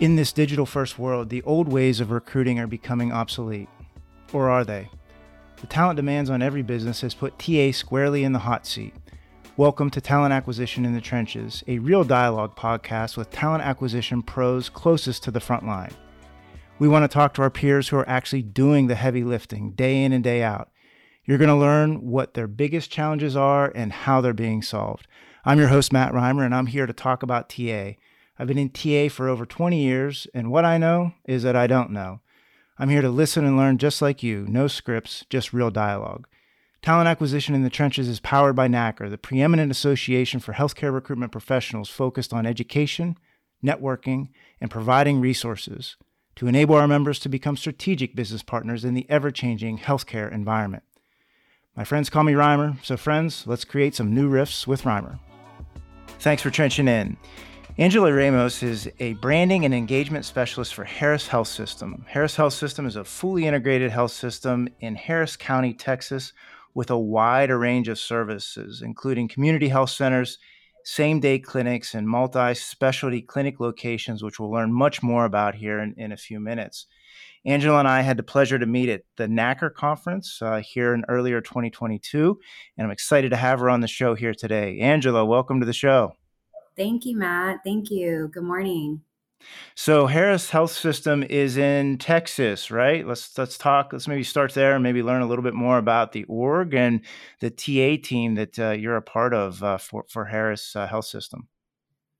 In this digital first world, the old ways of recruiting are becoming obsolete. Or are they? The talent demands on every business has put TA squarely in the hot seat. Welcome to Talent Acquisition in the Trenches, a real dialogue podcast with talent acquisition pros closest to the front line. We want to talk to our peers who are actually doing the heavy lifting day in and day out. You're going to learn what their biggest challenges are and how they're being solved. I'm your host, Matt Rimer, and I'm here to talk about TA. I've been in TA for over 20 years, and what I know is that I don't know. I'm here to listen and learn just like you, no scripts, just real dialogue. Talent Acquisition in the Trenches is powered by NAHCR, the preeminent association for healthcare recruitment professionals focused on education, networking, and providing resources to enable our members to become strategic business partners in the ever changing healthcare environment. My friends call me Rimer, so friends, let's create some new riffs with Rimer. Thanks for trenching in. Angela Ramos is a branding and engagement specialist for Harris Health System. Harris Health System is a fully integrated health system in Harris County, Texas, with a wide range of services, including community health centers, same day clinics, and multi specialty clinic locations, which we'll learn much more about here in, in a few minutes. Angela and I had the pleasure to meet at the NAHCR conference uh, here in earlier 2022, and I'm excited to have her on the show here today. Angela, welcome to the show. Thank you, Matt. Thank you. Good morning. So Harris Health System is in Texas, right? Let's let's talk. Let's maybe start there and maybe learn a little bit more about the org and the TA team that uh, you're a part of uh, for for Harris uh, Health System.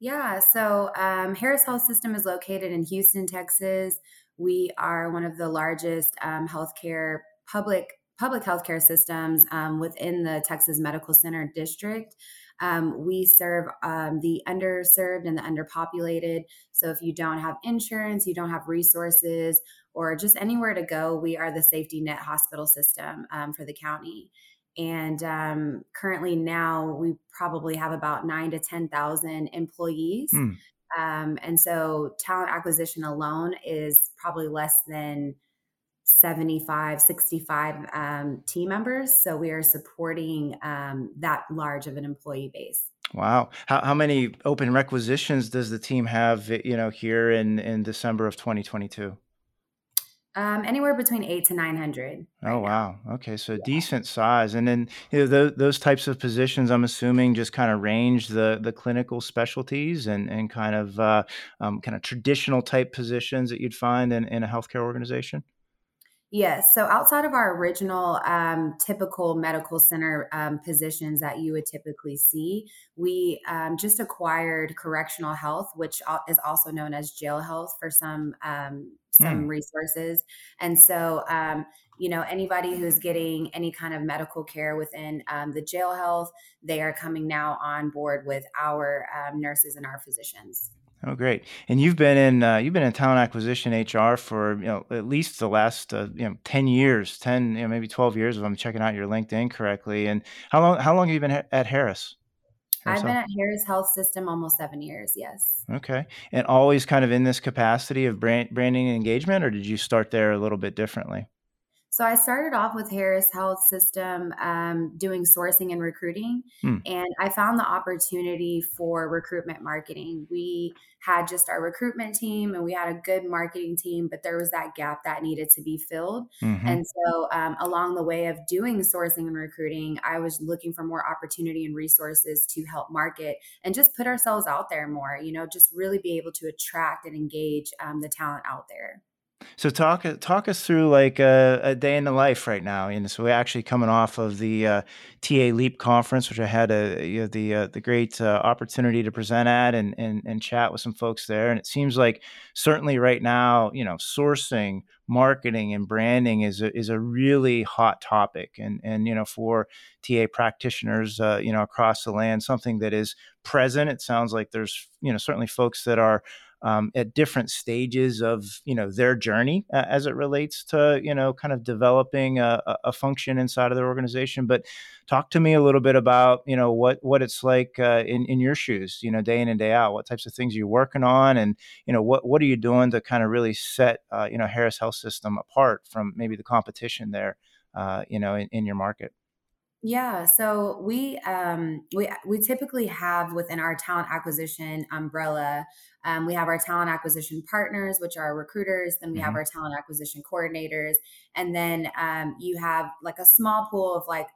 Yeah. So um, Harris Health System is located in Houston, Texas. We are one of the largest um, healthcare public public healthcare systems um, within the Texas Medical Center District. Um, we serve um, the underserved and the underpopulated. So if you don't have insurance, you don't have resources, or just anywhere to go, we are the safety net hospital system um, for the county. And um, currently, now we probably have about nine to 10,000 employees. Mm. And so, talent acquisition alone is probably less than 75, 65 um, team members. So we are supporting um, that large of an employee base. Wow. How, how many open requisitions does the team have, you know, here in, in December of 2022? Um, anywhere between eight to 900. Right oh, wow. Now. Okay. So yeah. decent size. And then, you know, those, those types of positions, I'm assuming just kind of range the, the clinical specialties and, and kind of, uh, um, kind of traditional type positions that you'd find in, in a healthcare organization. Yes. So outside of our original um, typical medical center um, positions that you would typically see, we um, just acquired correctional health, which is also known as jail health for some um, some mm. resources. And so, um, you know, anybody who's getting any kind of medical care within um, the jail health, they are coming now on board with our nurses and our physicians. Oh, great! And you've been in uh, you've been in talent acquisition HR for you know at least the last uh, you know ten years, ten you know, maybe twelve years if I'm checking out your LinkedIn correctly. And how long how long have you been at Harris? Harris I've been at Harris Health System almost seven years. Yes. Okay, and always kind of in this capacity of brand, branding and engagement, or did you start there a little bit differently? So I started off with Harris Health System um, doing sourcing and recruiting, hmm. and I found the opportunity for recruitment marketing. We had just our recruitment team, and we had a good marketing team, but there was that gap that needed to be filled. Mm-hmm. And so, um, along the way of doing sourcing and recruiting, I was looking for more opportunity and resources to help market and just put ourselves out there more. You know, just really be able to attract and engage um, the talent out there. So talk talk us through like a, a, day in the life right now. And so we're actually coming off of the uh, TA Leap conference, which I had a, you know, the uh, the great uh, opportunity to present at and, and and chat with some folks there. And it seems like certainly right now, you know, sourcing, marketing, and branding is a, is a really hot topic. And and you know for TA practitioners, uh, you know, across the land, something that is present. It sounds like there's you know certainly folks that are um, at different stages of you know their journey uh, as it relates to you know kind of developing a, a, function inside of their organization. But talk to me a little bit about you know what what it's like uh, in in your shoes, you know, day in and day out. What types of things are you working on, and you know what what are you doing to kind of really set uh, you know Harris Health System apart from maybe the competition there, uh, you know, in, in your market. Yeah, so we um, we we typically have within our talent acquisition umbrella, um, we have our talent acquisition partners, which are recruiters. Then we have hmm our talent acquisition coordinators, and then um, you have like a small pool of like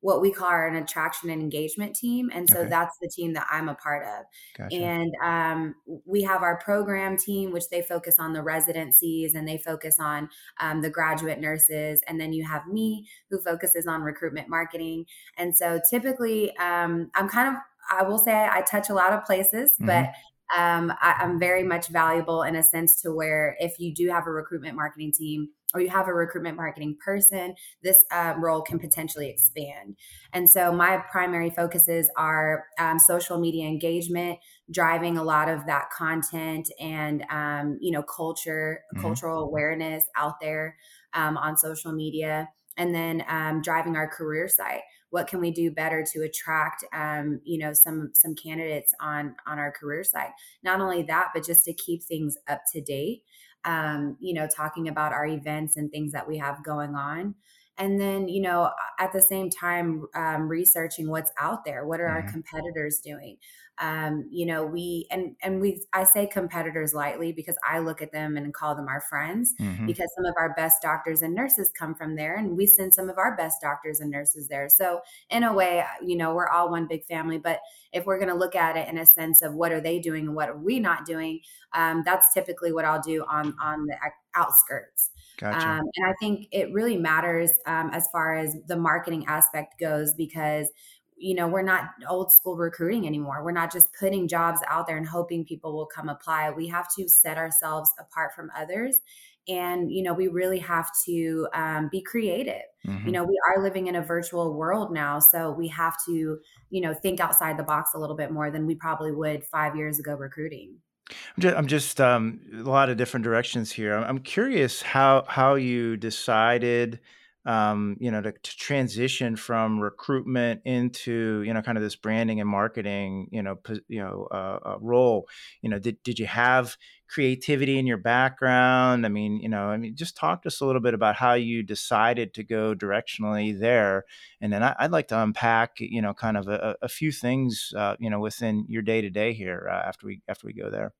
what we call an attraction and engagement team, and so Okay, that's the team that I'm a part of. gotcha. And um, we have our program team, which they focus on the residencies and they focus on um, the graduate nurses, and then you have me who focuses on recruitment marketing. And so typically, um, I'm kind of, I will say I touch a lot of places, but hmm um, I, I'm very much valuable in a sense to where if you do have a recruitment marketing team or you have a recruitment marketing person, this uh, role can potentially expand. And so my primary focuses are um, social media engagement, driving a lot of that content and um, you know culture, hmm cultural awareness out there um, on social media. And then um, driving our career site. What can we do better to attract um, you know some some candidates on on our career site? Not only that but just to keep things up to date um, you know talking about our events and things that we have going on. And then you know at the same time um, researching what's out there. What are our hmm competitors doing um, you know we and and we i say competitors lightly because i look at them and call them our friends hmm because some of our best doctors and nurses come from there and we send some of our best doctors and nurses there. So in a way you know we're all one big family but if we're going to look at it in a sense of what are they doing and what are we not doing um, that's typically what i'll do on on the outskirts. Gotcha. um, and i think it really matters um, as far as the marketing aspect goes because you know we're not old school recruiting anymore. We're not just putting jobs out there and hoping people will come apply. We have to set ourselves apart from others. And you know we really have to um, be creative. You hmm know we are living in a virtual world now so we have to you know think outside the box a little bit more than we probably would five years ago recruiting. I'm just, I'm just um, a lot of different directions here. I'm, I'm curious how how you decided, um, you know, to, to transition from recruitment into you know kind of this branding and marketing, you know, you know, uh, uh, role. You know, did did you have creativity in your background? I mean, you know, I mean, just talk to us a little bit about how you decided to go directionally there, and then I, I'd like to unpack, you know, kind of a, a a few things, uh, you know, within your day to day here uh, after we after we go there.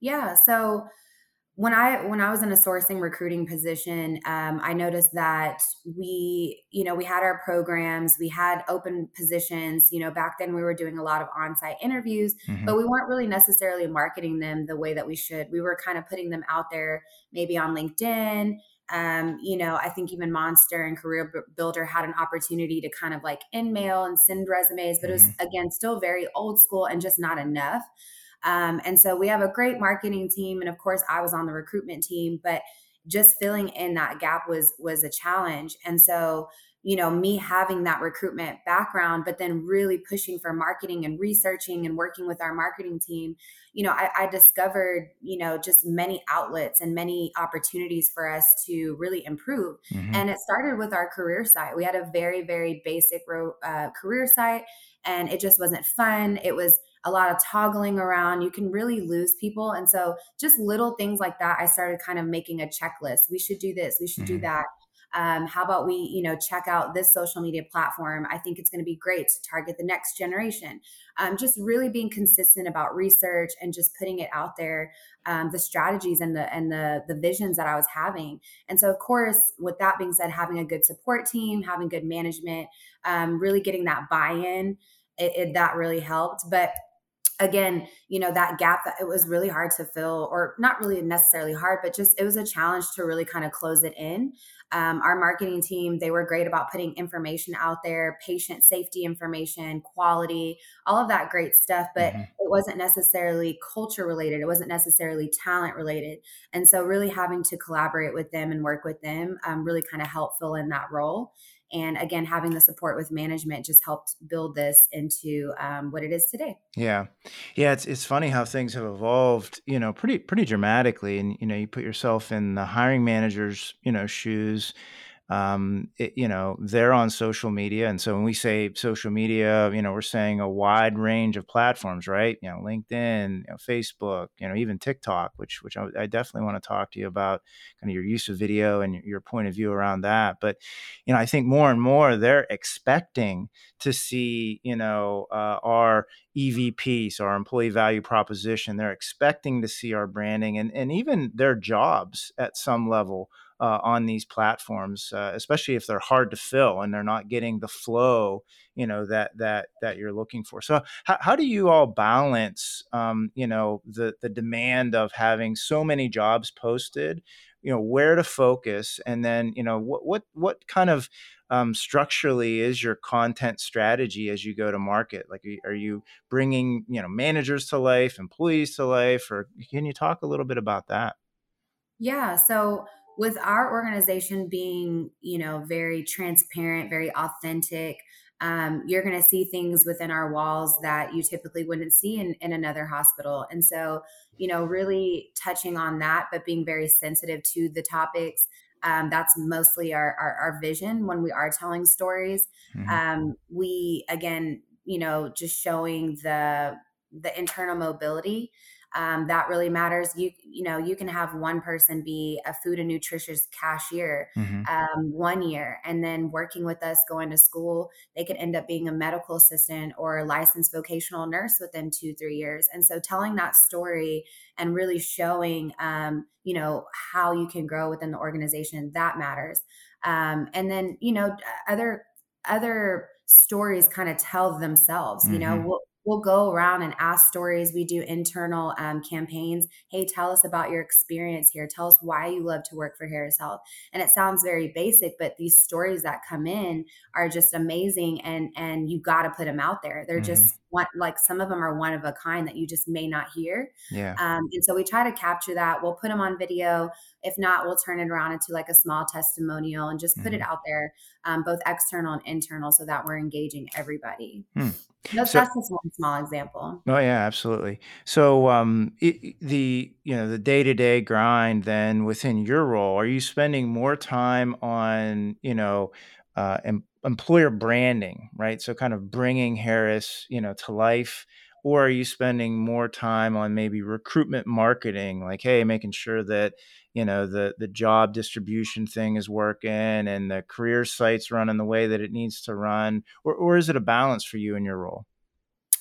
yeah so when I when I was in a sourcing recruiting position, um, I noticed that we, you know, we had our programs, we had open positions. You know, back then we were doing a lot of on-site interviews, hmm but we weren't really necessarily marketing them the way that we should. We were kind of putting them out there, maybe on LinkedIn. Um, you know, I think even Monster and Career Builder had an opportunity to kind of like in mail and send resumes, but it was hmm again still very old school and just not enough. Um, and so we have a great marketing team, and of course, I was on the recruitment team, but just filling in that gap was was a challenge. And so, you know, me having that recruitment background, but then really pushing for marketing and researching and working with our marketing team, you know, I, I discovered, you know, just many outlets and many opportunities for us to really improve. hmm And it started with our career site. We had a very, very basic uh, career site, and it just wasn't fun. It was a lot of toggling around. You can really lose people. And so just little things like that, I started kind of making a checklist. We should do this, we should do hmm that. Um, how about we, you know, check out this social media platform? I think it's going to be great to target the next generation. Um, just really being consistent about research and just putting it out there, um, the strategies and the and the the visions that I was having. And so, of course, with that being said, having a good support team, having good management, um, really getting that buy-in, it, it, that really helped. But again, you know, that gap that it was really hard to fill, or not really necessarily hard, but just it was a challenge to really kind of close it in. Um, our marketing team, they were great about putting information out there, patient safety information, quality, all of that great stuff, but hmm it wasn't necessarily culture related. It wasn't necessarily talent related. And so, really having to collaborate with them and work with them um, really kind of helped fill in that role. And again, having the support with management just helped build this into um, what it is today. Yeah, yeah. It's it's funny how things have evolved, you know, pretty pretty dramatically. And you know, you put yourself in the hiring manager's, you know, shoes. Um, it, you know, they're on social media. And so when we say social media, you know, we're saying a wide range of platforms, right? You know, LinkedIn, you know, Facebook, you know, even TikTok, which which I, I definitely want to talk to you about kind of your use of video and your point of view around that. But you know, I think more and more they're expecting to see, you know, uh, our EVP, so our employee value proposition. They're expecting to see our branding and and even their jobs at some level uh, on these platforms, uh, especially if they're hard to fill and they're not getting the flow, you know that that that you're looking for. So, how, how do you all balance, um, you know, the the demand of having so many jobs posted, you know, where to focus, and then you know what what what kind of um, structurally is your content strategy as you go to market? Like, are you bringing you know managers to life, employees to life, or can you talk a little bit about that? Yeah. So with our organization being, you know, very transparent, very authentic, um, you're going to see things within our walls that you typically wouldn't see in, in another hospital. And so, you know, really touching on that, but being very sensitive to the topics. Um, that's mostly our, our, our vision when we are telling stories. Mm-hmm. Um, we again, you know, just showing the the internal mobility um, that really matters. You you know you can have one person be a food and nutritious cashier mm-hmm. um, one year, and then working with us, going to school, they could end up being a medical assistant or a licensed vocational nurse within two three years. And so telling that story and really showing um, you know how you can grow within the organization that matters. Um, and then you know other other stories kind of tell themselves. You know, mm-hmm. we'll, we'll go around and ask stories. We do internal um, campaigns. Hey, tell us about your experience here. Tell us why you love to work for Harris Health. And it sounds very basic, but these stories that come in are just amazing, and and you got to put them out there. They're mm-hmm. just one like some of them are one of a kind that you just may not hear. Yeah. Um, and so we try to capture that. We'll put them on video. If not, we'll turn it around into like a small testimonial and just put mm-hmm. it out there, um, both external and internal, so that we're engaging everybody. Hmm. That's, so, that's just one small example. Oh yeah, absolutely. So um, it, the you know the day to day grind then within your role, are you spending more time on you know uh, em- employer branding, right? So kind of bringing Harris, you know, to life, or are you spending more time on maybe recruitment marketing, like hey, making sure that you know the the job distribution thing is working and the career site's running the way that it needs to run, or or is it a balance for you in your role?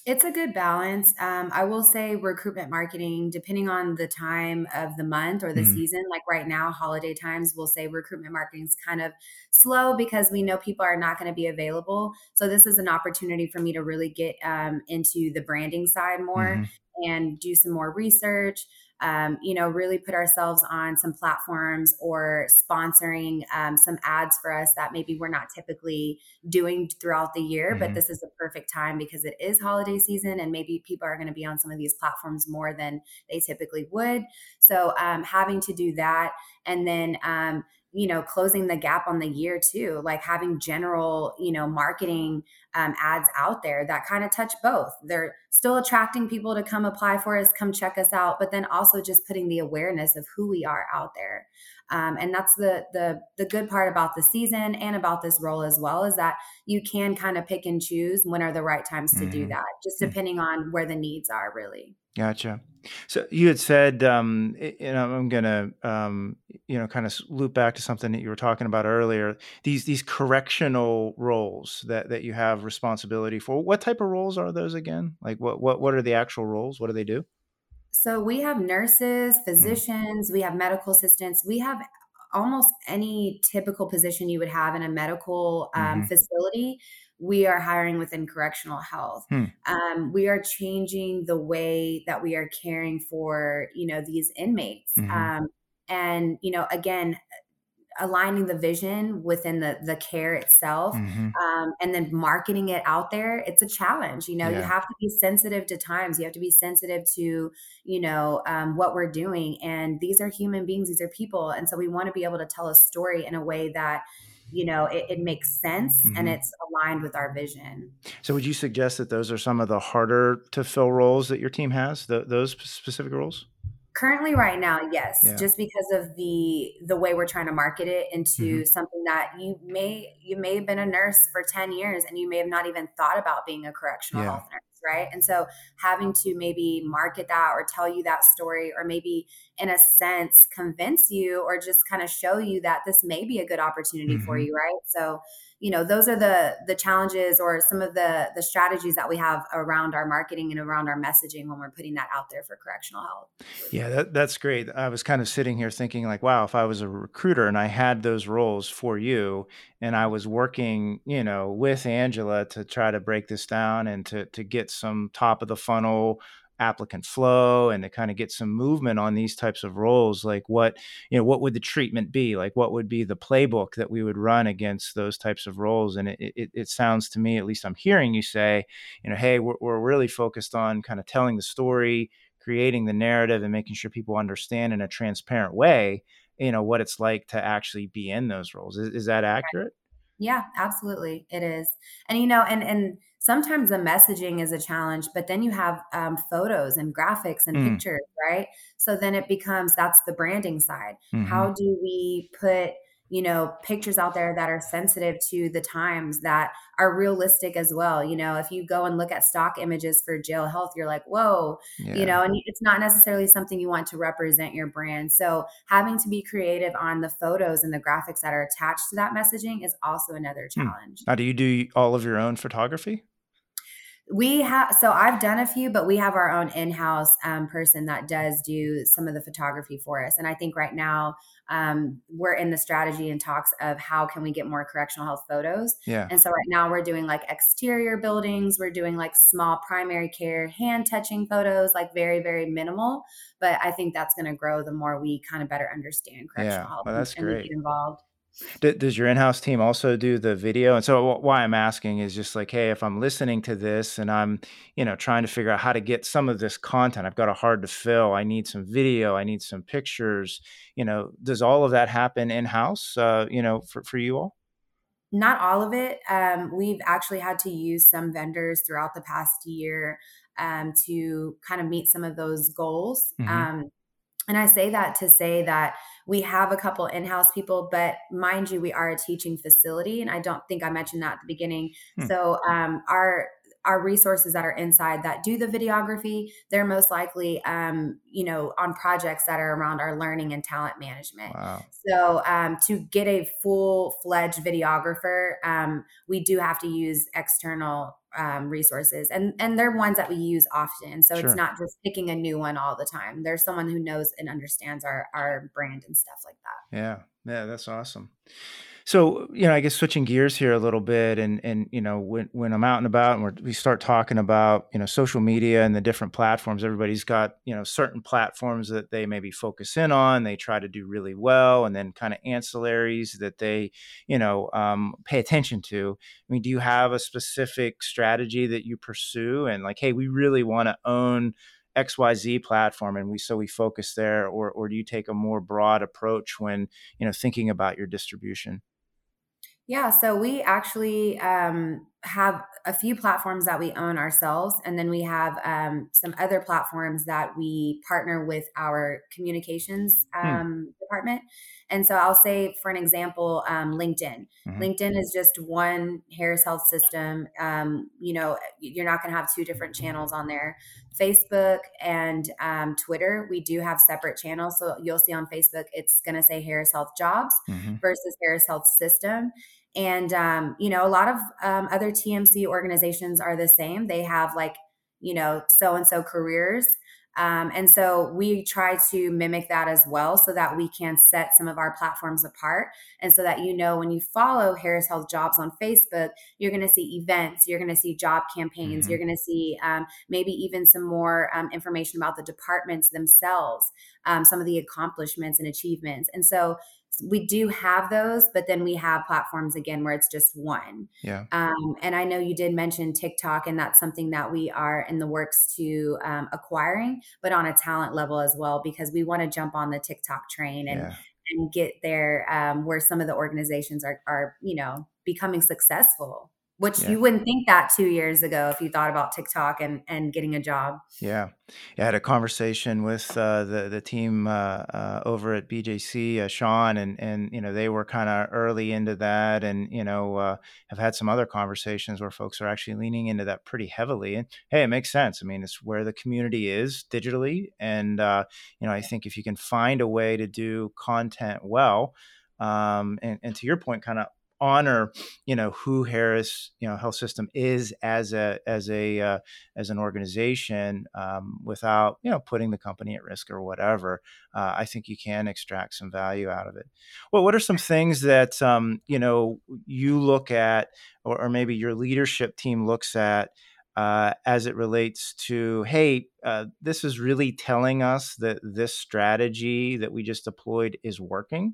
It's a good balance. Um, I will say recruitment marketing, depending on the time of the month or the mm-hmm. season, like right now, holiday times, we'll say recruitment marketing is kind of slow because we know people are not going to be available. So this is an opportunity for me to really get um, into the branding side more mm-hmm. and do some more research um, you know, really put ourselves on some platforms or sponsoring um, some ads for us that maybe we're not typically doing throughout the year. Mm-hmm. But this is a perfect time because it is holiday season and maybe people are going to be on some of these platforms more than they typically would. So um, having to do that and then um, you know closing the gap on the year too like having general you know marketing um, ads out there that kind of touch both they're still attracting people to come apply for us come check us out but then also just putting the awareness of who we are out there um, and that's the the the good part about the season and about this role as well is that you can kind of pick and choose when are the right times to mm-hmm. do that just mm. depending on where the needs are really Gotcha. So you had said, um, you know, I'm gonna, um, you know, kind of loop back to something that you were talking about earlier. These these correctional roles that that you have responsibility for. What type of roles are those again? Like, what what what are the actual roles? What do they do? So we have nurses, mm. physicians, mm. we have medical assistants, we have almost any typical position you would have in a medical um, mm-hmm. facility we are hiring within correctional health. Hmm. Um, we are changing the way that we are caring for, you know, these inmates. Mm-hmm. Um, and, you know, again, aligning the vision within the the care itself mm-hmm. um, and then marketing it out there it's a challenge you know yeah. you have to be sensitive to times you have to be sensitive to you know um, what we're doing and these are human beings these are people and so we want to be able to tell a story in a way that you know it, it makes sense mm-hmm. and it's aligned with our vision so would you suggest that those are some of the harder to fill roles that your team has the, those specific roles Currently, right now, yes, yeah. just because of the the way we're trying to market it into mm-hmm. something that you may you may have been a nurse for ten years and you may have not even thought about being a correctional yeah. health nurse, right? And so having to maybe market that or tell you that story, or maybe in a sense convince you or just kind of show you that this may be a good opportunity mm-hmm. for you, right? So you know those are the the challenges or some of the the strategies that we have around our marketing and around our messaging when we're putting that out there for correctional health yeah that, that's great. I was kind of sitting here thinking like wow if i was a recruiter and i had those roles for you and i was working you know with angela to try to break this down and to to get some top of the funnel applicant flow and to kind of get some movement on these types of roles like what you know what would the treatment be? Like what would be the playbook that we would run against those types of roles? And it, it, it sounds to me at least i'm hearing you say you know hey we're, we're really focused on kind of telling the story creating the narrative and making sure people understand in a transparent way you know what it's like to actually be in those roles. Is, is that accurate? Yeah absolutely it is. And you know and and sometimes the messaging is a challenge, but then you have um, photos and graphics and mm. pictures, right? So then it becomes that's the branding side. Mm-hmm. How do we put you know pictures out there that are sensitive to the times that are realistic as well you know if you go and look at stock images for jail health you're like whoa yeah. you know and it's not necessarily something you want to represent your brand so having to be creative on the photos and the graphics that are attached to that messaging is also another hmm. challenge now do you do all of your own photography we have so i've done a few but we have our own in-house um, person that does do some of the photography for us. And i think right now um, we're in the strategy and talks of how can we get more correctional health photos. Yeah. And so right now we're doing like exterior buildings. We're doing like small primary care hand touching photos like very very minimal. But i think that's going to grow the more we kind of better understand correctional yeah, health well, that's and, great. and get involved does your in-house team also do the video? And so why I'm asking is just like, hey, if I'm listening to this and I'm, you know, trying to figure out how to get some of this content, I've got a hard to fill. I need some video. I need some pictures. You know, does all of that happen in-house? Uh, you know, for for you all? Not all of it. Um, we've actually had to use some vendors throughout the past year um, to kind of meet some of those goals. Mm-hmm. Um, and I say that to say that we have a couple in-house people, but mind you, we are a teaching facility, and I don't think I mentioned that at the beginning. Hmm. So um, our our resources that are inside that do the videography they're most likely um, you know on projects that are around our learning and talent management. Wow. so um, to get a full-fledged videographer um, we do have to use external um, resources and and they're ones that we use often. So sure. it's not just picking a new one all the time. There's someone who knows and understands our our brand and stuff like that. Yeah. Yeah that's awesome so, you know, I guess switching gears here a little bit, and and you know, when when I'm out and about, and we start talking about you know social media and the different platforms, everybody's got you know certain platforms that they maybe focus in on, they try to do really well, and then kind of ancillaries that they you know um, pay attention to. I mean, do you have a specific strategy that you pursue, and like, hey, we really want to own XYZ platform and we so we focus there or or do you take a more broad approach when you know thinking about your distribution? Yeah, so we actually um, have a few platforms that we own ourselves, and then we have um, some other platforms that we partner with our communications hmm. um, hmm. department. And so I'll say, for an example, um, LinkedIn. Mm-hmm. LinkedIn is just one Harris Health system. Um, you know, you're not going to have two different channels on there. Facebook and um, Twitter, we do have separate channels. So you'll see on Facebook, it's going to say Harris Health Jobs mm-hmm. versus Harris Health System. And, um, you know, a lot of um, other TMC organizations are the same. They have like, you know, so and so careers. Um, and so we try to mimic that as well so that we can set some of our platforms apart. And so that you know, when you follow Harris Health Jobs on Facebook, you're going to see events, you're going to see job campaigns, mm-hmm. you're going to see um, maybe even some more um, information about the departments themselves, um, some of the accomplishments and achievements. And so we do have those, but then we have platforms again where it's just one. Yeah. Um, and I know you did mention TikTok, and that's something that we are in the works to um, acquiring, but on a talent level as well, because we want to jump on the TikTok train and yeah. and get there um, where some of the organizations are are you know becoming successful. Which Yeah. you wouldn't think that two years ago if you thought about TikTok and and getting a job. Yeah. Yeah, I had a conversation with uh, the the team uh, uh, over at BJC, uh, Sean, and and you know they were kind of early into that, and you know uh, have had some other conversations where folks are actually leaning into that pretty heavily. And hey, it makes sense. I mean, it's where the community is digitally, and uh, you know I think if you can find a way to do content well, um, and, and to your point, kind of honor you know who harris you know health system is as a as a uh, as an organization um, without you know putting the company at risk or whatever uh, i think you can extract some value out of it well what are some things that um, you know you look at or, or maybe your leadership team looks at uh, as it relates to, hey, uh, this is really telling us that this strategy that we just deployed is working.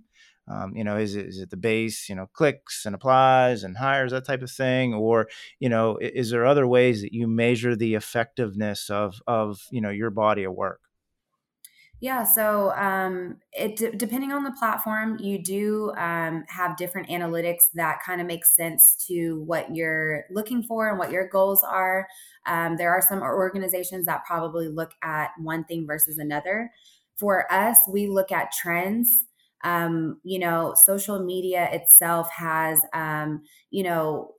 Um, you know, is it, is it the base, you know, clicks and applies and hires, that type of thing? Or, you know, is there other ways that you measure the effectiveness of, of you know, your body of work? Yeah, so um, it depending on the platform, you do um, have different analytics that kind of make sense to what you're looking for and what your goals are. Um, there are some organizations that probably look at one thing versus another. For us, we look at trends. Um, you know, social media itself has, um, you know,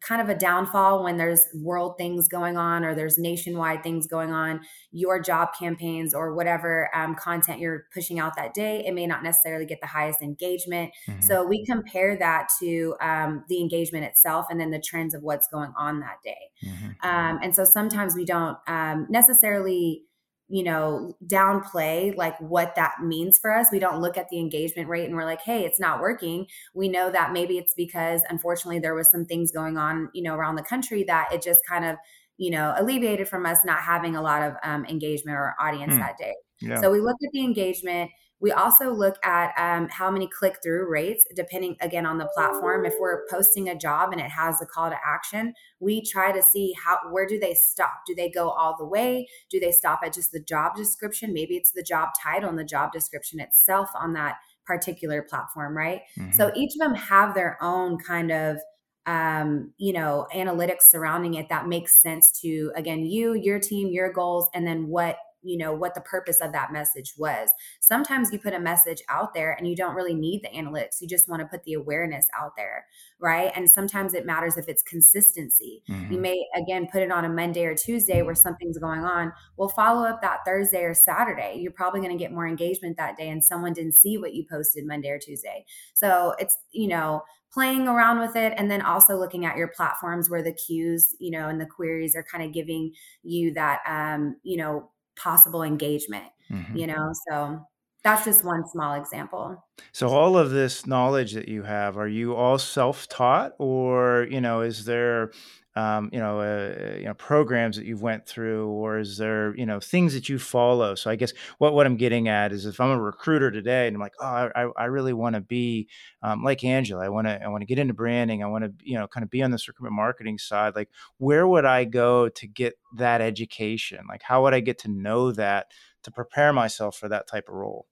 kind of a downfall when there's world things going on or there's nationwide things going on your job campaigns or whatever um, content you're pushing out that day it may not necessarily get the highest engagement mm-hmm. so we compare that to um, the engagement itself and then the trends of what's going on that day mm-hmm. um, and so sometimes we don't um, necessarily you know, downplay like what that means for us. We don't look at the engagement rate and we're like, hey, it's not working. We know that maybe it's because unfortunately there was some things going on, you know, around the country that it just kind of, you know, alleviated from us not having a lot of um, engagement or audience hmm. that day. Yeah. So we look at the engagement we also look at um, how many click through rates, depending again on the platform. If we're posting a job and it has a call to action, we try to see how where do they stop? Do they go all the way? Do they stop at just the job description? Maybe it's the job title and the job description itself on that particular platform, right? Mm-hmm. So each of them have their own kind of um, you know, analytics surrounding it that makes sense to again you, your team, your goals, and then what you know what the purpose of that message was. Sometimes you put a message out there and you don't really need the analytics. You just want to put the awareness out there right? And sometimes it matters if it's consistency. Mm-hmm. you may again put it on a monday or tuesday where something's going on. We'll follow up that thursday or saturday. You're probably going to get more engagement that day and someone didn't see what you posted monday or tuesday. So it's you know playing around with it and then also looking at your platforms where the cues you know and the queries are kind of giving you that um you know possible engagement mm-hmm. you know so that's just one small example so all of this knowledge that you have are you all self-taught or you know is there um, you know, uh, you know, programs that you've went through, or is there, you know, things that you follow? So I guess what what I'm getting at is, if I'm a recruiter today and I'm like, oh, I, I really want to be um, like Angela, I want to I want to get into branding, I want to, you know, kind of be on this recruitment marketing side. Like, where would I go to get that education? Like, how would I get to know that to prepare myself for that type of role?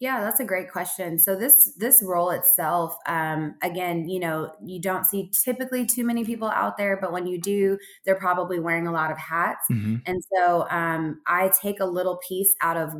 Yeah, that's a great question. So this this role itself, um, again, you know, you don't see typically too many people out there, but when you do, they're probably wearing a lot of hats. Mm-hmm. And so um, I take a little piece out of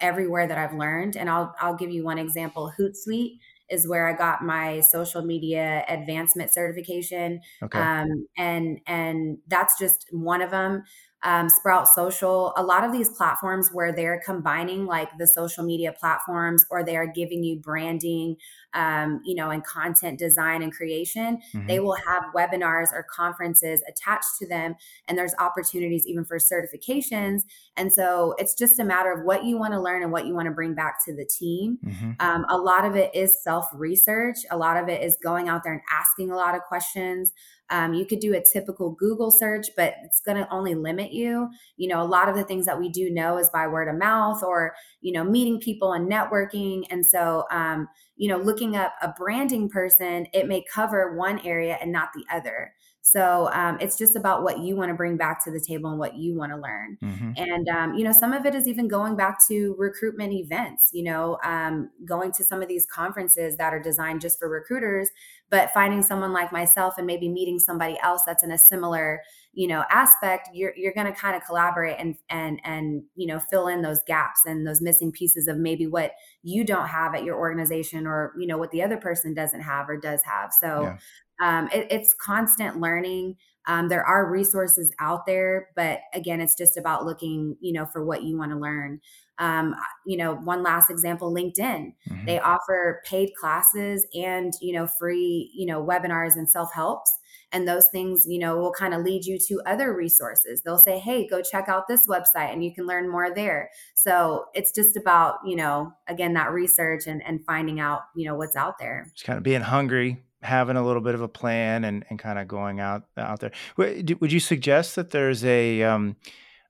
everywhere that I've learned, and I'll I'll give you one example. Hootsuite is where I got my social media advancement certification, okay. um, and and that's just one of them um, Sprout Social, a lot of these platforms where they're combining like the social media platforms or they are giving you branding, um, you know, and content design and creation, mm-hmm. they will have webinars or conferences attached to them. And there's opportunities even for certifications. And so it's just a matter of what you want to learn and what you want to bring back to the team. Mm-hmm. Um, a lot of it is self research, a lot of it is going out there and asking a lot of questions. Um, you could do a typical Google search, but it's going to only limit you. You know, a lot of the things that we do know is by word of mouth or, you know, meeting people and networking. And so, um, you know, looking up a branding person, it may cover one area and not the other. So um, it's just about what you want to bring back to the table and what you want to learn. Mm-hmm. And, um, you know, some of it is even going back to recruitment events, you know, um, going to some of these conferences that are designed just for recruiters, but finding someone like myself and maybe meeting somebody else that's in a similar you know aspect you're you're going to kind of collaborate and and and you know fill in those gaps and those missing pieces of maybe what you don't have at your organization or you know what the other person doesn't have or does have so yeah. Um, it, it's constant learning. Um, there are resources out there but again it's just about looking you know for what you want to learn. Um, you know one last example linkedin. Mm-hmm. they offer paid classes and you know free you know webinars and self-helps and those things you know will kind of lead you to other resources. They'll say hey go check out this website and you can learn more there. So it's just about you know again that research and, and finding out you know what's out there. Just kind of being hungry having a little bit of a plan and, and kind of going out out there would you suggest that there's a um,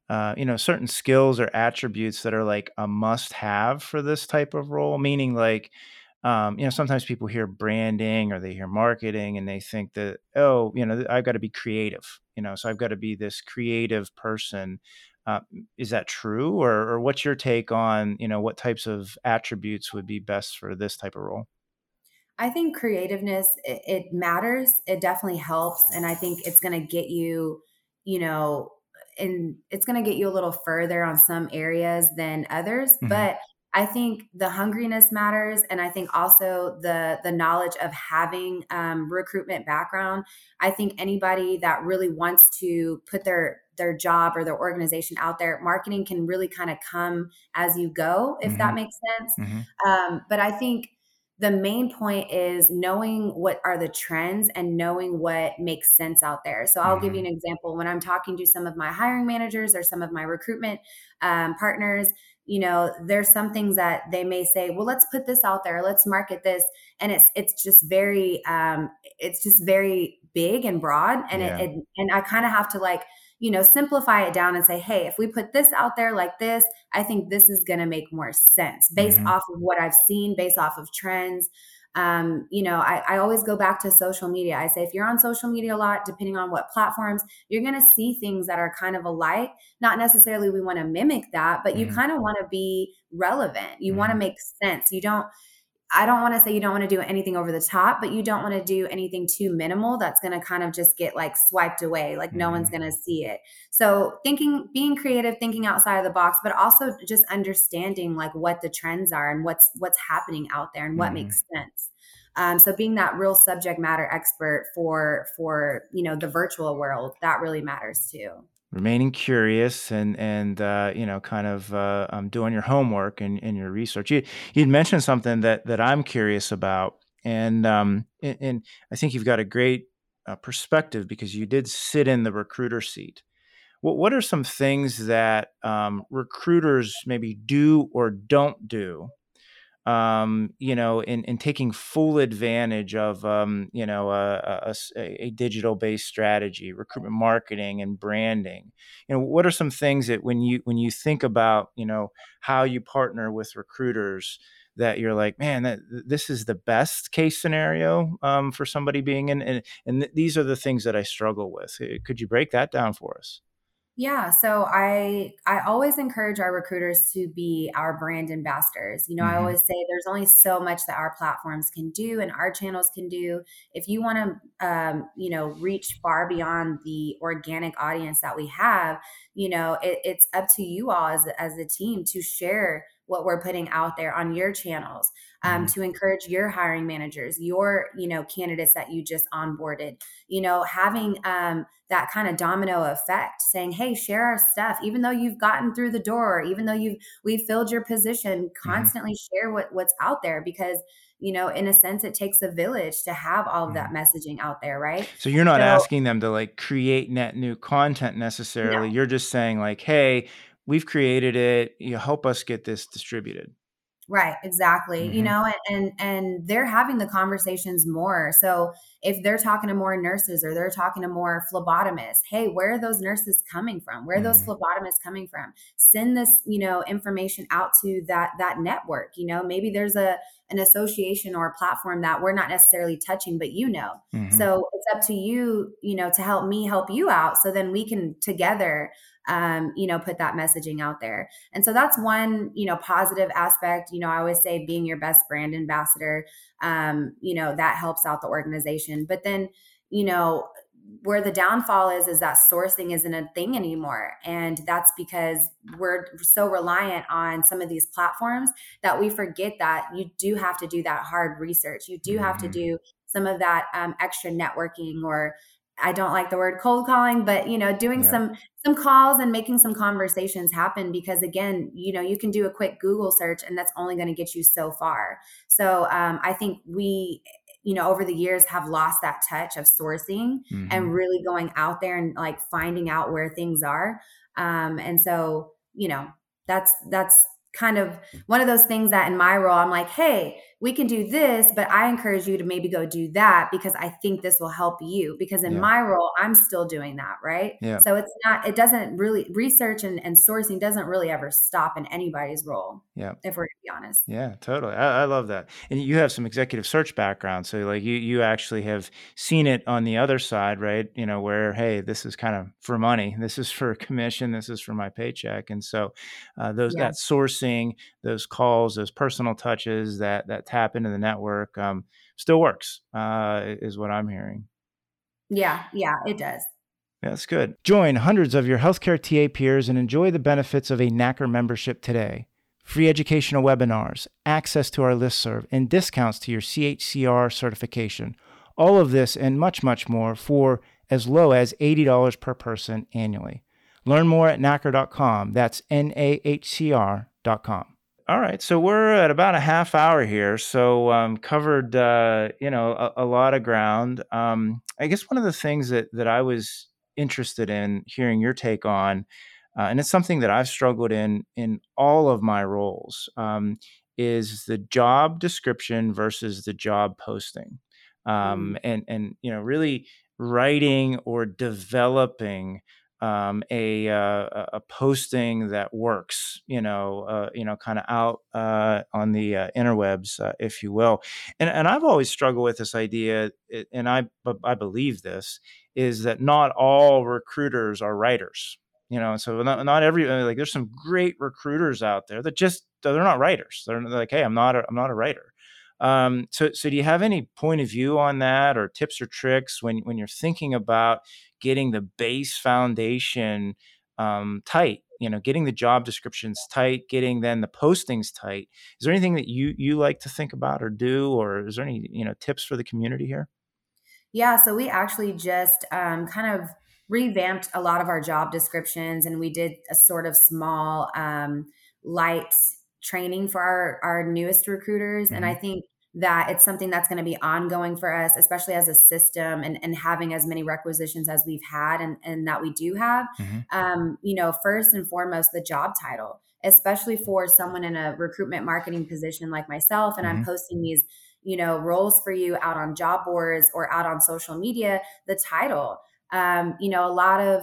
uh, you know certain skills or attributes that are like a must have for this type of role meaning like um, you know, sometimes people hear branding or they hear marketing and they think that, oh, you know, I've got to be creative, you know, so I've got to be this creative person. Uh, is that true? Or, or what's your take on, you know, what types of attributes would be best for this type of role? I think creativeness, it, it matters. It definitely helps. And I think it's going to get you, you know, and it's going to get you a little further on some areas than others. Mm-hmm. But I think the hungriness matters, and I think also the the knowledge of having um, recruitment background. I think anybody that really wants to put their their job or their organization out there, marketing can really kind of come as you go, if mm-hmm. that makes sense. Mm-hmm. Um, but I think the main point is knowing what are the trends and knowing what makes sense out there. So I'll mm-hmm. give you mm-hmm. an example. When I'm talking to some of my hiring managers or some of my recruitment um, partners you know there's some things that they may say well let's put this out there let's market this and it's it's just very um it's just very big and broad and yeah. it, it and i kind of have to like you know simplify it down and say hey if we put this out there like this i think this is going to make more sense based mm-hmm. off of what i've seen based off of trends um, you know, I, I always go back to social media. I say if you're on social media a lot, depending on what platforms, you're going to see things that are kind of alike. Not necessarily we want to mimic that, but you mm-hmm. kind of want to be relevant. You mm-hmm. want to make sense. You don't I don't want to say you don't want to do anything over the top, but you don't want to do anything too minimal that's going to kind of just get like swiped away, like mm-hmm. no one's mm-hmm. going to see it. So, thinking, being creative, thinking outside of the box, but also just understanding like what the trends are and what's what's happening out there and what mm-hmm. makes sense. Um, so, being that real subject matter expert for for you know the virtual world that really matters too remaining curious and and uh, you know kind of uh, um, doing your homework and, and your research. You you'd mentioned something that that I'm curious about, and um, and, and I think you've got a great uh, perspective because you did sit in the recruiter seat. What what are some things that um, recruiters maybe do or don't do um, you know, in, in taking full advantage of, um, you know, a, a, a digital based strategy, recruitment marketing and branding. You know, what are some things that when you when you think about, you know, how you partner with recruiters, that you're like, man, that, this is the best case scenario um, for somebody being in, and, and th- these are the things that I struggle with. Eh, could you break that down for us? Yeah, so I I always encourage our recruiters to be our brand ambassadors. You know, mm-hmm. I always say there's only so much that our platforms can do and our channels can do. If you want to, um, you know, reach far beyond the organic audience that we have, you know, it, it's up to you all as as a team to share what we're putting out there on your channels um, mm-hmm. to encourage your hiring managers your you know candidates that you just onboarded you know having um, that kind of domino effect saying hey share our stuff even though you've gotten through the door even though you've we filled your position mm-hmm. constantly mm-hmm. share what what's out there because you know in a sense it takes a village to have all of that mm-hmm. messaging out there right so you're not so, asking them to like create net new content necessarily no. you're just saying like hey we've created it you help us get this distributed right exactly mm-hmm. you know and, and and they're having the conversations more so if they're talking to more nurses or they're talking to more phlebotomists hey where are those nurses coming from where are those mm-hmm. phlebotomists coming from send this you know information out to that that network you know maybe there's a an association or a platform that we're not necessarily touching but you know mm-hmm. so it's up to you you know to help me help you out so then we can together um, you know, put that messaging out there. And so that's one, you know, positive aspect. You know, I always say being your best brand ambassador, um, you know, that helps out the organization. But then, you know, where the downfall is is that sourcing isn't a thing anymore and that's because we're so reliant on some of these platforms that we forget that you do have to do that hard research you do have to mm-hmm. do some of that um, extra networking or i don't like the word cold calling but you know doing yeah. some some calls and making some conversations happen because again you know you can do a quick google search and that's only going to get you so far so um, i think we you know over the years have lost that touch of sourcing mm-hmm. and really going out there and like finding out where things are um and so you know that's that's kind of one of those things that in my role I'm like, hey, we can do this, but I encourage you to maybe go do that because I think this will help you. Because in yeah. my role, I'm still doing that, right? Yeah. So it's not, it doesn't really research and, and sourcing doesn't really ever stop in anybody's role. Yeah. If we're to be honest. Yeah, totally. I, I love that. And you have some executive search background. So like you you actually have seen it on the other side, right? You know, where hey, this is kind of for money, this is for commission, this is for my paycheck. And so uh, those yeah. that sourcing, those calls, those personal touches that that tap into the network um, still works, uh, is what I'm hearing. Yeah, yeah, it does. That's good. Join hundreds of your healthcare TA peers and enjoy the benefits of a NAHCR membership today. Free educational webinars, access to our listserv, and discounts to your CHCR certification. All of this and much, much more for as low as $80 per person annually. Learn more at nahcr.com. That's N A H C R.com. All right, so we're at about a half hour here, so um, covered uh, you know a, a, lot of ground. Um, I guess one of the things that that I was interested in hearing your take on, uh, and it's something that I've struggled in in all of my roles, um, is the job description versus the job posting, um, mm. and and you know really writing or developing um, a uh, a posting that works, you know, uh, you know, kind of out uh, on the uh, interwebs, uh, if you will. And and I've always struggled with this idea, and I I believe this is that not all recruiters are writers. You know, so not, not every like there's some great recruiters out there that just they're not writers. They're like, hey, I'm not a, I'm not a writer. Um, so, so do you have any point of view on that, or tips or tricks when when you're thinking about getting the base foundation um, tight? You know, getting the job descriptions tight, getting then the postings tight. Is there anything that you you like to think about or do, or is there any you know tips for the community here? Yeah, so we actually just um, kind of revamped a lot of our job descriptions, and we did a sort of small um, light training for our our newest recruiters mm-hmm. and i mm-hmm. think that it's something that's going to be ongoing for us especially as a system and, and having as many requisitions as we've had and, and that we do have mm-hmm. um, you know first and foremost the job title especially for someone in a recruitment marketing position like myself and mm-hmm. i'm posting these you know roles for you out on job boards or out on social media the title um, you know a lot of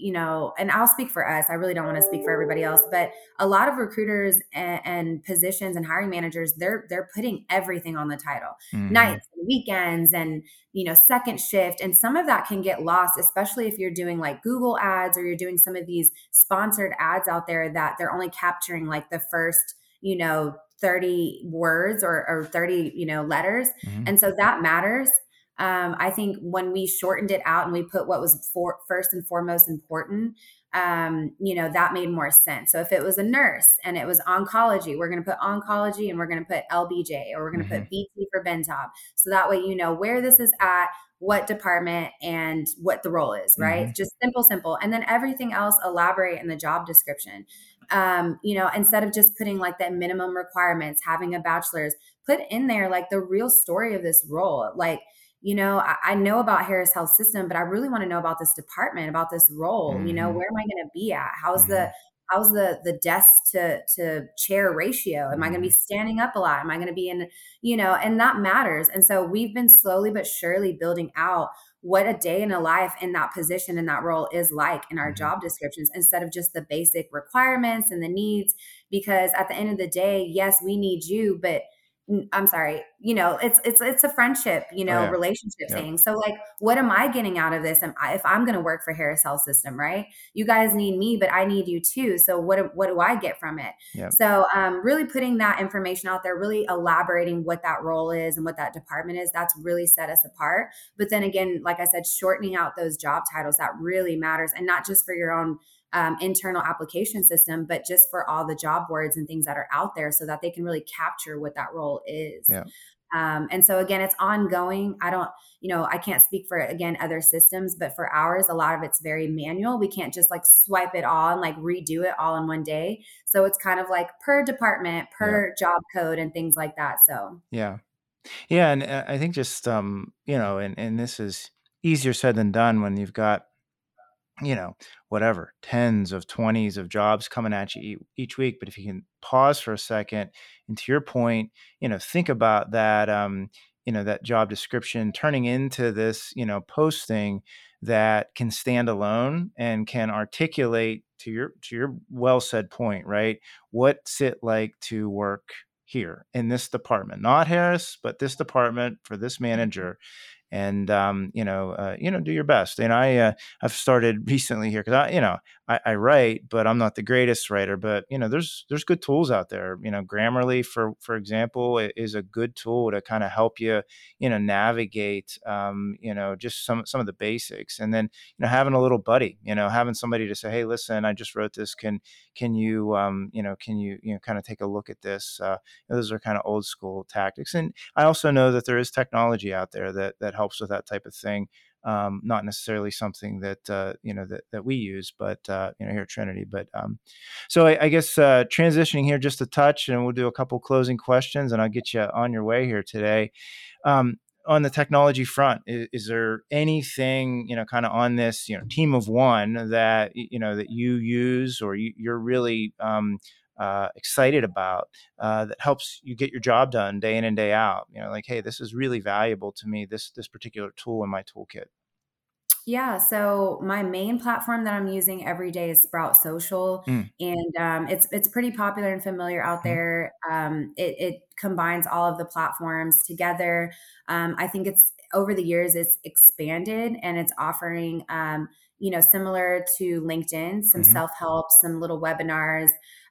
you know, and I'll speak for us. I really don't want to speak for everybody else, but a lot of recruiters and, and positions and hiring managers, they're they're putting everything on the title, mm-hmm. nights, and weekends, and you know, second shift, and some of that can get lost, especially if you're doing like Google ads or you're doing some of these sponsored ads out there that they're only capturing like the first, you know, 30 words or, or 30 you know letters mm-hmm. and so that matters um, I think when we shortened it out and we put what was for, first and foremost important, um, you know, that made more sense. So if it was a nurse and it was oncology, we're going to put oncology and we're going to put LBJ or we're going to mm-hmm. put BT for Ben Taub. So that way you know where this is at, what department and what the role is, right? Mm-hmm. Just simple, simple. And then everything else elaborate in the job description. Um, you know, instead of just putting like that minimum requirements, having a bachelor's, put in there like the real story of this role. Like, you know, I, I, know about Harris Health System, but I really want to know about this department, about this role. Mm-hmm. You know, mm-hmm. where am I going to be at? How's mm-hmm. the how's the the desk to to chair ratio? Am mm-hmm. I going to be standing up a lot? Am I going to be in, you know, and that matters. And so we've been slowly but surely building out what a day in a life in that position in that role is like in our mm-hmm. job descriptions instead of just the basic requirements and the needs because at the end of the day yes we need you but I'm sorry, you know, it's it's it's a friendship, you know, oh, yeah. relationship yeah. thing. So like, what am I getting out of this? Am I, if I'm going to work for Harris Health System, right? You guys need me, but I need you too. So what what do I get from it? Yeah. So um, really putting that information out there, really elaborating what that role is and what that department is, that's really set us apart. But then again, like I said, shortening out those job titles that really matters, and not just for your own um, internal application system, but just for all the job boards and things that are out there so that they can really capture what that role is. Yeah. Um, and so again, it's ongoing. I don't, you know, I can't speak for again other systems, but for ours, a lot of it's very manual. We can't just like swipe it all and like redo it all in one day. So it's kind of like per department, per yeah. job code, and things like that. So yeah, yeah, and uh, I think just um, you know, and and this is easier said than done when you've got you know, whatever, tens of 20s of jobs coming at you each week. But if you can pause for a second, and to your point, you know, think about that, um, you know, that job description turning into this, you know, posting that can stand alone and can articulate to your to your well said point, right? What's it like to work here in this department, not Harris, but this department for this mm-hmm. manager, and um, you know, uh, you know, do your best. And I, uh, I've started recently here because I, you know, I, I, write, but I'm not the greatest writer. But you know, there's there's good tools out there. You know, Grammarly, for for example, is a good tool to kind of help you, you know, navigate, um, you know, just some some of the basics. And then you know, having a little buddy, you know, having somebody to say, hey, listen, I just wrote this. Can can you, um, you know, can you you know kind of take a look at this? Uh, those are kind of old school tactics. And I also know that there is technology out there that that helps with that type of thing um, not necessarily something that uh, you know that, that we use, but uh, you know here at Trinity. But um, so I, I guess uh, transitioning here just a touch, and we'll do a couple closing questions, and I'll get you on your way here today. Um, on the technology front, is, is, there anything you know kind of on this you know team of one that you know that you use or you, are really um, uh, excited about uh, that helps you get your job done day in and day out. You know, like, hey, this is really valuable to me. This this particular tool in my toolkit. Yeah, so my main platform that I'm using every day is Sprout Social, mm. and um, it's it's pretty popular and familiar out mm. there. Um, it, it, combines all of the platforms together. Um, I think it's over the years it's expanded and it's offering um, you know similar to LinkedIn, some mm-hmm. self help, some little webinars.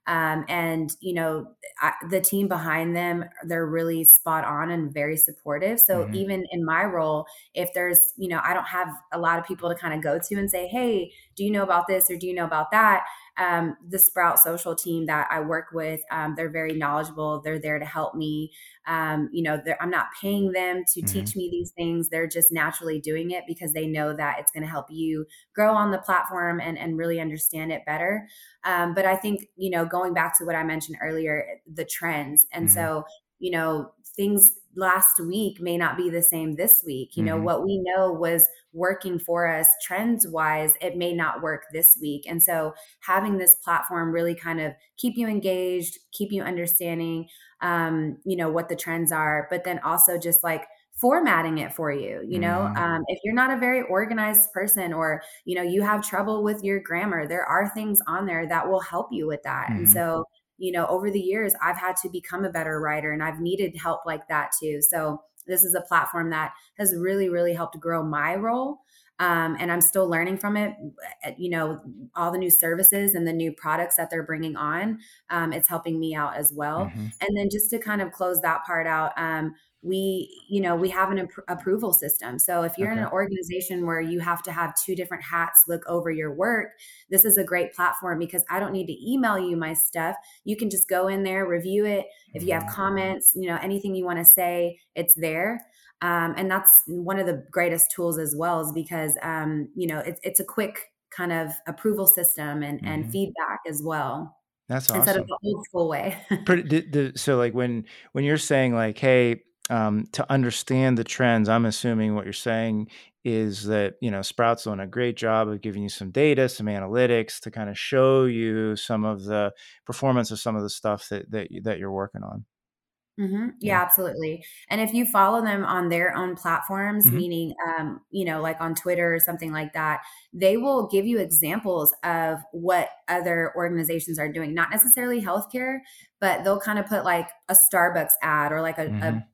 Um, and you know I, the team behind them they're really spot on and very supportive so mm-hmm. even in my role if there's you know i don't have a lot of people to kind of go to and say hey do you know about this or do you know about that um, the Sprout social team that I work with, um, they're very knowledgeable. They're there to help me. Um, you know, I'm not paying them to mm-hmm. teach me these things. They're just naturally doing it because they know that it's going to help you grow on the platform and, and really understand it better. Um, but I think, you know, going back to what I mentioned earlier, the trends. And mm-hmm. so, you know, things last week may not be the same this week. You know, mm-hmm. what we know was working for us trends wise, it may not work this week. And so having this platform really kind of keep you engaged, keep you understanding, um, you know, what the trends are, but then also just like, formatting it for you you know mm-hmm. um, if you're not a very organized person or you know you have trouble with your grammar there are things on there that will help you with that mm-hmm. and so you know, over the years, I've had to become a better writer and I've needed help like that too. So this is a platform that has really, really helped grow my role. Um, and I'm still learning from it. Eh, you know, all the new services and the new products that they're bringing on, um, it's helping me out as well. Mm-hmm. And then just to kind of close that part out, um, we you know we have an approval system so if you're okay. in an organization where you have to have two different hats look over your work this is a great platform because i don't need to email you my stuff you can just go in there review it if you have mm-hmm. comments you know anything you want to say it's there um, and that's one of the greatest tools as well is because um, you know it's, it's a quick kind of approval system and, mm-hmm. and feedback as well that's awesome. Instead of the old school way. Pretty, so like when when you're saying like, hey, um, to understand the trends, I'm assuming what you're saying is that you know Sprout's doing a great job of giving you some data, some analytics to kind of show you some of the performance of some of the stuff that that that you're working on. Mm-hmm. Yeah, yeah, absolutely. And if you follow them on their own platforms, mm-hmm. meaning, um, you know, like on Twitter or something like that, they will give you examples of what other organizations are doing. Not necessarily healthcare, but they'll kind of put like a Starbucks ad or like a, mm-hmm. a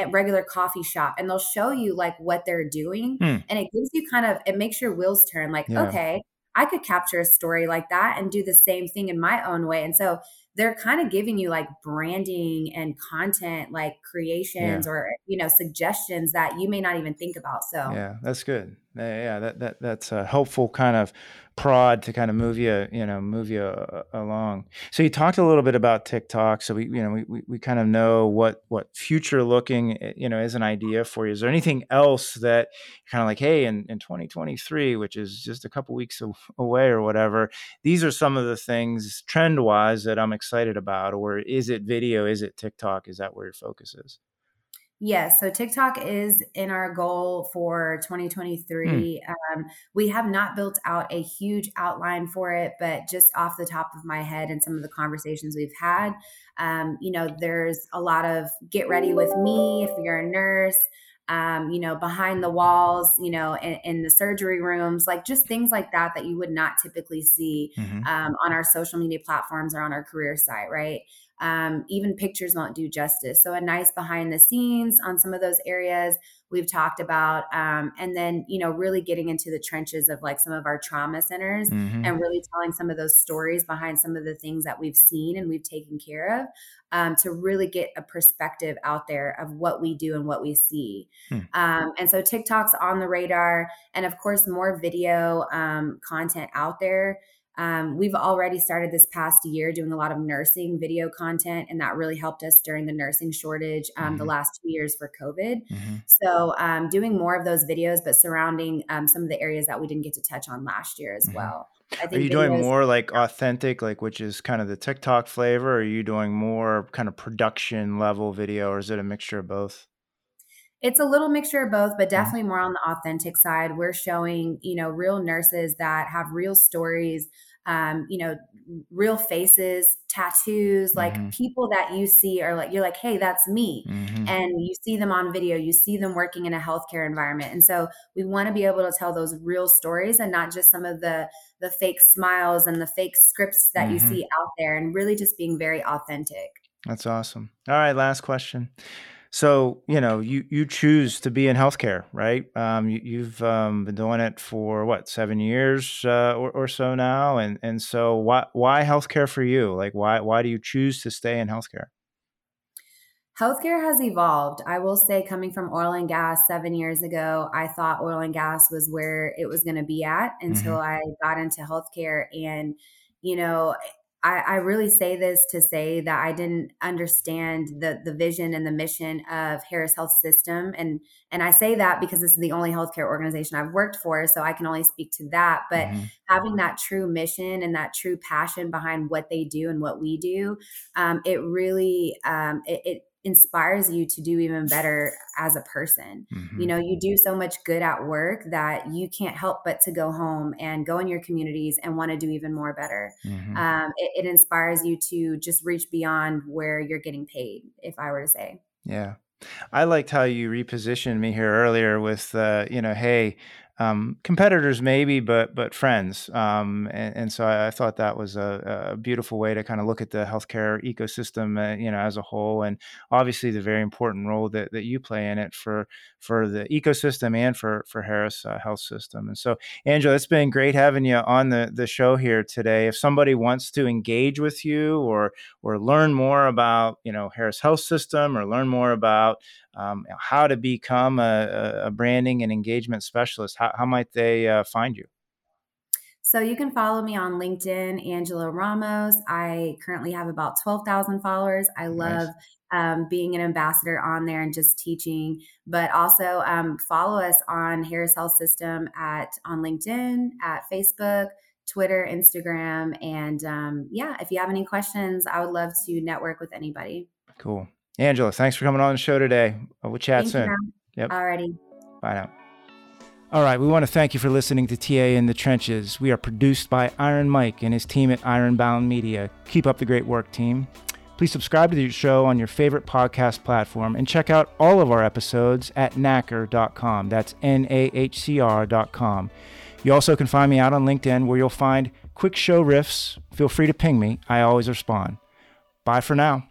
a regular coffee shop and they'll show you like what they're doing hmm. and it gives you kind of it makes your wheels turn like yeah. okay i could capture a story like that and do the same thing in my own way and so they're kind of giving you like branding and content like creations yeah. or you know suggestions that you may not even think about so yeah that's good yeah that, that that's a helpful kind of prod to kind of move you you know move you uh, along. So you talked a little bit about tiktok. So we you know we, we, we kind of know what what future looking eh, you know is an idea for you. Is there anything else that kind of like hey in, in 2023 which is just a couple weeks away or whatever these are some of the things trend wise that i'm excited about or is it video? Is it tiktok? Is that where your focus is Yes. So TikTok is in our goal for 2023. Hmm. Um, we have not built out a huge outline for it, but just off the top of my head and some of the conversations we've had, um, you know, there's a lot of get ready with me if you're a nurse. Um, you know, behind the walls, you know, in, in, the surgery rooms, like just things like that that you would not typically see mm-hmm. um, on our social media platforms or on our career site, right? Um, even pictures won't do justice. So, a nice behind the scenes on some of those areas we've talked about. Um, and then, you know, really getting into the trenches of like some of our trauma centers mm-hmm. and really telling some of those stories behind some of the things that we've seen and we've taken care of um, to really get a perspective out there of what we do and what we see. Hmm. Um, and so, TikTok's on the radar. And of course, more video um, content out there. Um, we've already started this past year doing a lot of nursing video content, and that really helped us during the nursing shortage um, mm-hmm. the last two years for COVID. Mm-hmm. So, um, doing more of those videos, but surrounding um, some of the areas that we didn't get to touch on last year as mm-hmm. well. Are you doing more like authentic, like which is kind of the TikTok flavor? Or are you doing more kind of production level video, or is it a mixture of both? It's a little mixture of both but mm-hmm. definitely more on the authentic side we're showing you know real nurses that have real stories um, you know real faces tattoos like mm-hmm. people that you see are like you're like hey that's me mm-hmm. and you see them on video you see them working in a healthcare environment and so we want to be able to tell those real stories and not just some of the the fake smiles and the fake scripts that you mm-hmm. see out there and really just being very authentic that's awesome all right last question so you know, you you choose to be in healthcare, right? Um, you, have um, been doing it for what seven years uh, or, or, so now, and and so why why healthcare for you? Like why why do you choose to stay in healthcare? Healthcare has evolved. I will say, coming from oil and gas seven years ago, I thought oil and gas was where it was going to be at until mm-hmm. I got into healthcare. And, you know, I, I, really say this to say that I didn't understand the the vision and the mission of Harris Health System, and and I say that because this is the only healthcare organization I've worked for, so I can only speak to that. But mm-hmm. having that true mission and that true passion behind what they do and what we do, um, it really um, it, it inspires you to do even better as a person. Mm-hmm. You know, you do so much good at work that you can't help but to go home and go in your communities and want to do even more better. Mm-hmm. Um, it, it inspires you to just reach beyond where you're getting paid, if I were to say. Yeah. I liked how you repositioned me here earlier with, uh, you know, hey, um, competitors maybe, but but friends. Um, and, and, so I, I, thought that was a, a, beautiful way to kind of look at the healthcare ecosystem, uh, you know, as a whole, and obviously the very important role that, that you play in it for for the ecosystem and for for Harris uh, Health System. And so, Angela, it's been great having you on the the show here today. If somebody wants to engage with you or or learn more about you know Harris Health System or learn more about um, how to become a, a, branding and engagement specialist, how, how might they uh, find you? So you can follow me on LinkedIn, Angela Ramos. I currently have about 12,000 followers. I love nice. um, being an ambassador on there and just teaching, but also um, follow us on Harris Health System at on LinkedIn, at Facebook, Twitter, Instagram, and um, yeah, if you have any questions, I would love to network with anybody. Cool. Angela, thanks for coming on the show today. Uh, we'll chat Thank soon. You, yep. Alrighty. Bye now. All right, we want to thank you for listening to TA in the Trenches. We are produced by Iron Mike and his team at Ironbound Media. Keep up the great work, team. Please subscribe to the show on your favorite podcast platform and check out all of our episodes at nahcr.com. That's N A H C R.com. You also can find me out on LinkedIn where you'll find quick show riffs. Feel free to ping me, I always respond. Bye for now.